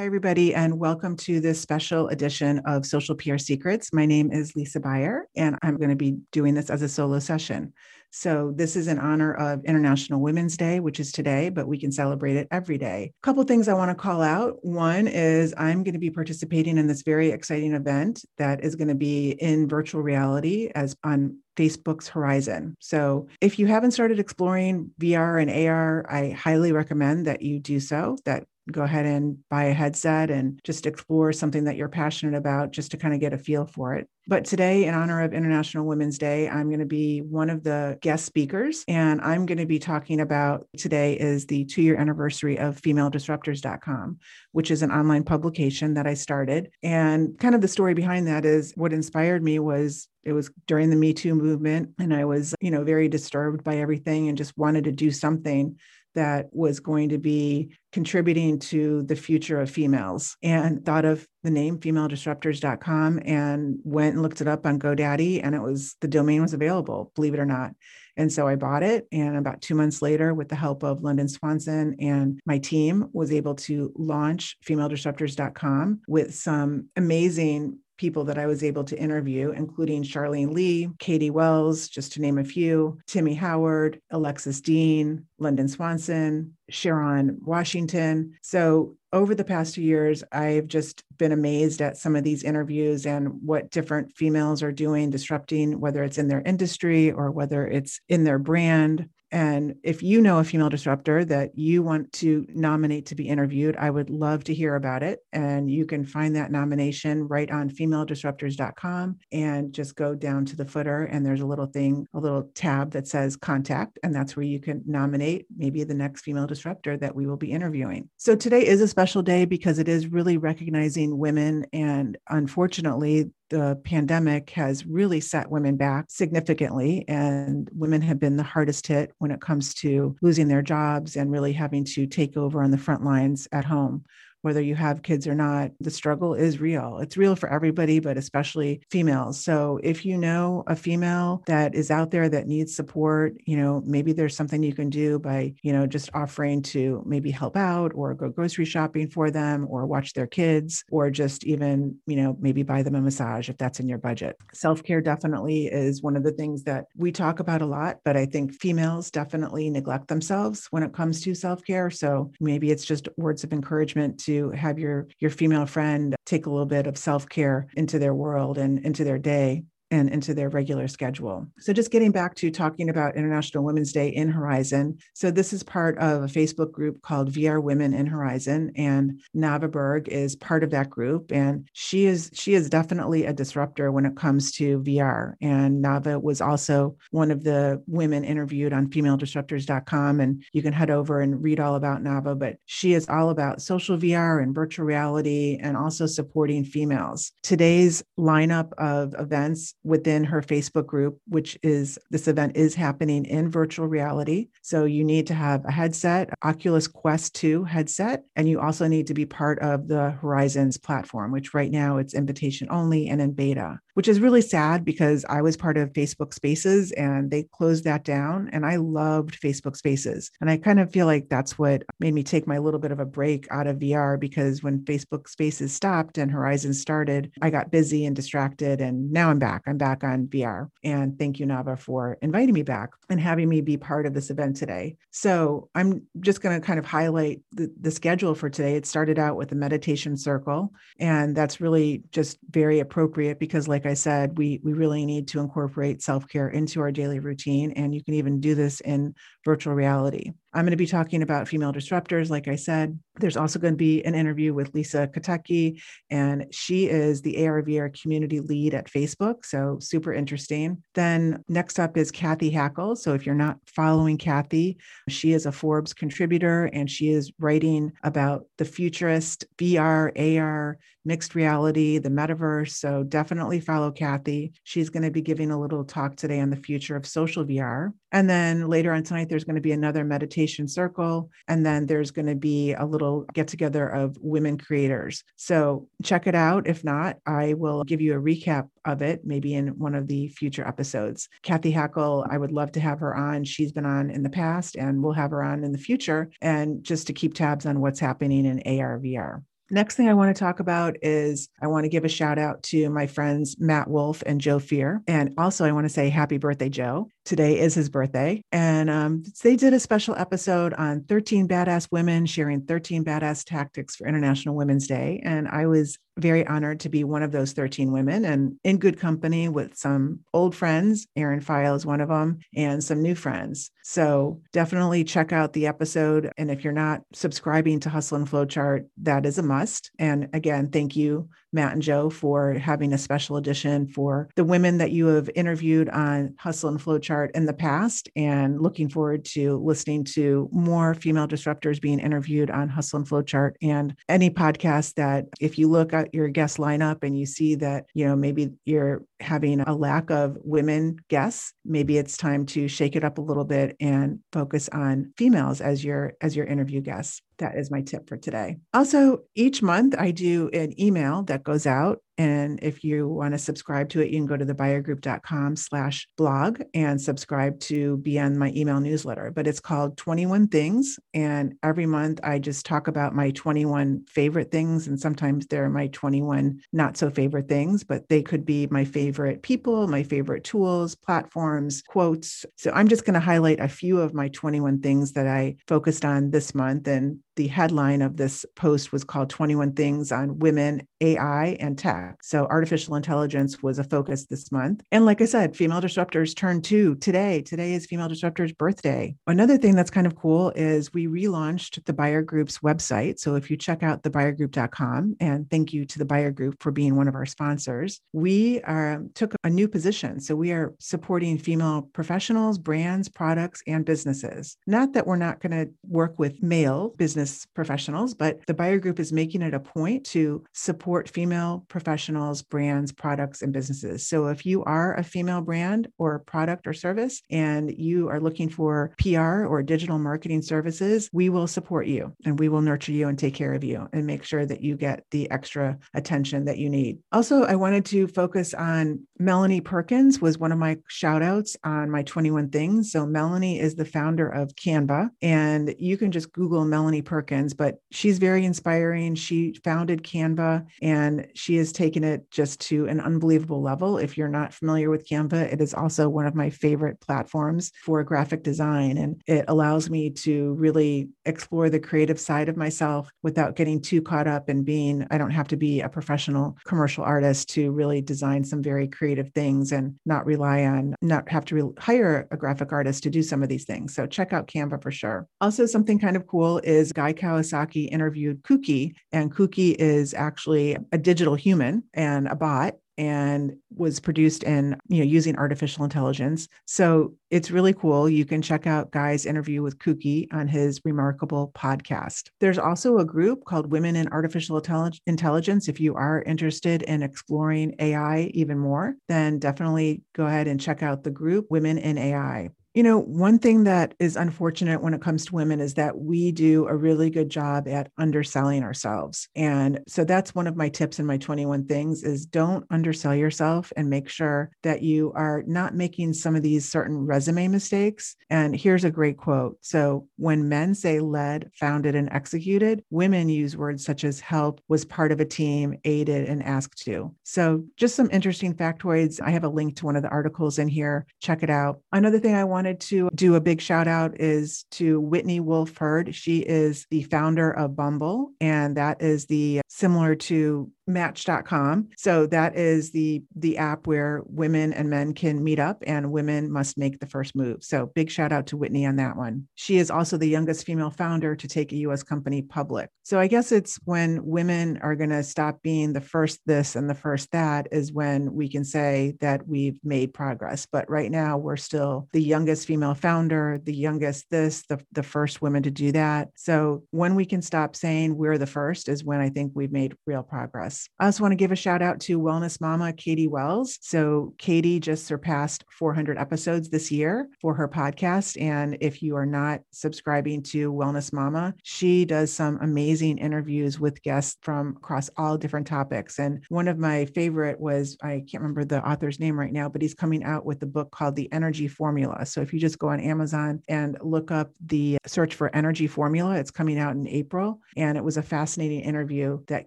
Hi, everybody, and welcome to this special edition of Social PR Secrets. My name is Lisa Buyer, and I'm going to be doing this as a solo session. So, this is in honor of International Women's Day, which is today, but we can celebrate it every day. A couple things I want to call out. One is I'm going to be participating in this very exciting event that is going to be in virtual reality as on Facebook's Horizon. So, if you haven't started exploring VR and AR, I highly recommend that you do so. That go ahead and buy a headset and just explore something that you're passionate about just to kind of get a feel for it. But today, in honor of International Women's Day, I'm going to be one of the guest speakers. And I'm going to be talking about today is the two year anniversary of femaledisruptors.com, which is an online publication that I started. And kind of the story behind that is what inspired me was it was during the Me Too movement. And I was, you know, very disturbed by everything and just wanted to do something that was going to be contributing to the future of females and thought of the name femaledisruptors.com and went and looked it up on GoDaddy and it was the domain was available, believe it or not. And so I bought it. And about two months later, with the help of London Swanson and my team, was able to launch femaledisruptors.com with some amazing people that I was able to interview, including Charlene Lee, Katie Wells, just to name a few, Timmy Howard, Alexis Dean, London Swanson, Sharon Washington. So over the past two years, I've just been amazed at some of these interviews and what different females are doing, disrupting, whether it's in their industry or whether it's in their brand and if you know a female disruptor that you want to nominate to be interviewed, I would love to hear about it. And you can find that nomination right on femaledisruptors.com and just go down to the footer. And there's a little thing, a little tab that says contact. And that's where you can nominate maybe the next female disruptor that we will be interviewing. So today is a special day because it is really recognizing women. And unfortunately, the pandemic has really set women back significantly, and women have been the hardest hit when it comes to losing their jobs and really having to take over on the front lines at home whether you have kids or not, the struggle is real. It's real for everybody, but especially females. So if you know a female that is out there that needs support, you know, maybe there's something you can do by, you know, just offering to maybe help out or go grocery shopping for them or watch their kids or just even, you know, maybe buy them a massage if that's in your budget. Self care definitely is one of the things that we talk about a lot, but I think females definitely neglect themselves when it comes to self care. So maybe it's just words of encouragement to to have your your female friend take a little bit of self-care into their world and into their day and into their regular schedule. So, just getting back to talking about International Women's Day in Horizon. So, this is part of a Facebook group called VR Women in Horizon, and Nava Berg is part of that group. And she is she is definitely a disruptor when it comes to VR. And Nava was also one of the women interviewed on FemaleDisruptors.com, and you can head over and read all about Nava. But she is all about social VR and virtual reality, and also supporting females. Today's lineup of events within her Facebook group, which is this event is happening in virtual reality. So you need to have a headset, Oculus Quest 2 headset, and you also need to be part of the Horizons platform, which right now it's invitation only and in beta which is really sad because I was part of Facebook Spaces and they closed that down. And I loved Facebook Spaces. And I kind of feel like that's what made me take my little bit of a break out of VR because when Facebook Spaces stopped and Horizons started, I got busy and distracted. And now I'm back. I'm back on VR. And thank you, Nava, for inviting me back and having me be part of this event today. So I'm just going to kind of highlight the, the schedule for today. It started out with a meditation circle, and that's really just very appropriate because, like I said, we we really need to incorporate self-care into our daily routine and you can even do this in virtual reality. I'm going to be talking about female disruptors. Like I said, there's also going to be an interview with Lisa Katecki, and she is the ARVR community lead at Facebook. So super interesting. Then next up is Cathy Hackl. So if you're not following Cathy, she is a Forbes contributor and she is writing about the futurist VR, AR, mixed reality, the metaverse. So definitely follow Cathy. She's going to be giving a little talk today on the future of social VR. And then later on tonight, there's going to be another meditation circle. And then there's going to be a little get together of women creators. So check it out. If not, I will give you a recap of it, maybe in one of the future episodes. Cathy Hackl, I would love to have her on. She's been on in the past and we'll have her on in the future. And just to keep tabs on what's happening in AR, VR. Next thing I want to talk about is I want to give a shout out to my friends Matt Wolfe and Joe Fier. And also, I want to say happy birthday, Joe. Today is his birthday. And um, they did a special episode on 13 badass women sharing 13 badass tactics for International Women's Day. And I was very honored to be one of those 13 women and in good company with some old friends. Erin Pheil is one of them, and some new friends. So definitely check out the episode. And if you're not subscribing to Hustle and Flowchart, that is a must. And again, thank you Matt and Joe, for having a special edition for the women that you have interviewed on Hustle and Flowchart in the past, and looking forward to listening to more female disruptors being interviewed on Hustle and Flowchart and any podcast that if you look at your guest lineup and you see that, you know, maybe you're having a lack of women guests, maybe it's time to shake it up a little bit and focus on females as your as your interview guests that is my tip for today. Also, each month I do an email that goes out and if you want to subscribe to it, you can go to thebuyergroup.com slash blog and subscribe to be on my email newsletter. But it's called 21 Things. And every month I just talk about my 21 favorite things. And sometimes they're my 21 not so favorite things, but they could be my favorite people, my favorite tools, platforms, quotes. So I'm just going to highlight a few of my 21 things that I focused on this month. And the headline of this post was called 21 Things on Women, AI, and Tech. So, artificial intelligence was a focus this month. And like I said, Female Disruptors turn two today. Today is Female Disruptors' birthday. Another thing that's kind of cool is we relaunched the Buyer Group's website. So, if you check out thebuyergroup.com, and thank you to the Buyer Group for being one of our sponsors, we are, took a new position. So, we are supporting female professionals, brands, products, and businesses. Not that we're not going to work with male business professionals, but the buyer group is making it a point to support female professionals, brands, products, and businesses. So if you are a female brand or product or service and you are looking for PR or digital marketing services, we will support you and we will nurture you and take care of you and make sure that you get the extra attention that you need. Also, I wanted to focus on Melanie Perkins was one of my shout outs on my 21 things. So Melanie is the founder of Canva and you can just Google Melanie Perkins but she's very inspiring. She founded Canva and she has taken it just to an unbelievable level. If you're not familiar with Canva, it is also one of my favorite platforms for graphic design. And it allows me to really explore the creative side of myself without getting too caught up in being, I don't have to be a professional commercial artist to really design some very creative things and not rely on, not have to re- hire a graphic artist to do some of these things. So check out Canva for sure. Also, something kind of cool is Guy Kawasaki interviewed Kuki, and Kuki is actually a digital human and a bot and was produced in you know using artificial intelligence. So it's really cool. You can check out guy's interview with kuki on his remarkable podcast. There's also a group called women in artificial intelligence. If you are interested in exploring ai even more then definitely go ahead and check out the group women in ai you know, one thing that is unfortunate when it comes to women is that we do a really good job at underselling ourselves. And so that's one of my tips in my 21 things is don't undersell yourself and make sure that you are not making some of these certain resume mistakes. And here's a great quote. So when men say led, founded, and executed, women use words such as help, was part of a team, aided, and asked to. So just some interesting factoids. I have a link to one of the articles in here. Check it out. Another thing I want wanted to do a big shout out is to Whitney Wolfe Herd. She is the founder of Bumble, and that is the similar to match.com so that is the the app where women and men can meet up and women must make the first move. So big shout out to whitney on that one. She is also the youngest female founder to take a us company public. So i guess it's when women are going to stop being the first this and the first that is when we can say that we've made progress. But right now we're still the youngest female founder the youngest this the, the first women to do that. So when we can stop saying we're the first is when i think we've made real progress I also want to give a shout out to Wellness Mama Katie Wells. So, Katie just surpassed 400 episodes this year for her podcast. And if you are not subscribing to Wellness Mama, she does some amazing interviews with guests from across all different topics. And one of my favorite was I can't remember the author's name right now, but he's coming out with a book called The Energy Formula. So, if you just go on Amazon and look up the search for Energy Formula, it's coming out in April. And it was a fascinating interview that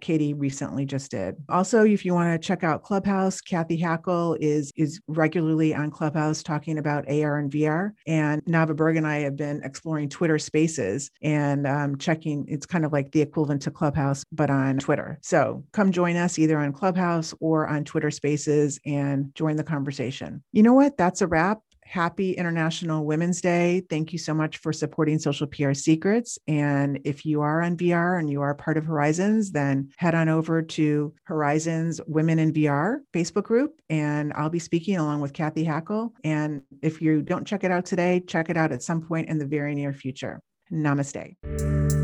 Katie recently just did. Also, if you want to check out Clubhouse, Cathy Hackl is is regularly on Clubhouse talking about AR and VR. And Nava Berg and I have been exploring Twitter Spaces and um, checking. It's kind of like the equivalent to Clubhouse, but on Twitter. So come join us either on Clubhouse or on Twitter Spaces and join the conversation. You know what? That's a wrap happy International Women's Day. Thank you so much for supporting Social PR Secrets. And if you are on VR and you are part of Horizons, then head on over to Horizons Women in VR Facebook group. And I'll be speaking along with Cathy Hackl. And if you don't check it out today, check it out at some point in the very near future. Namaste.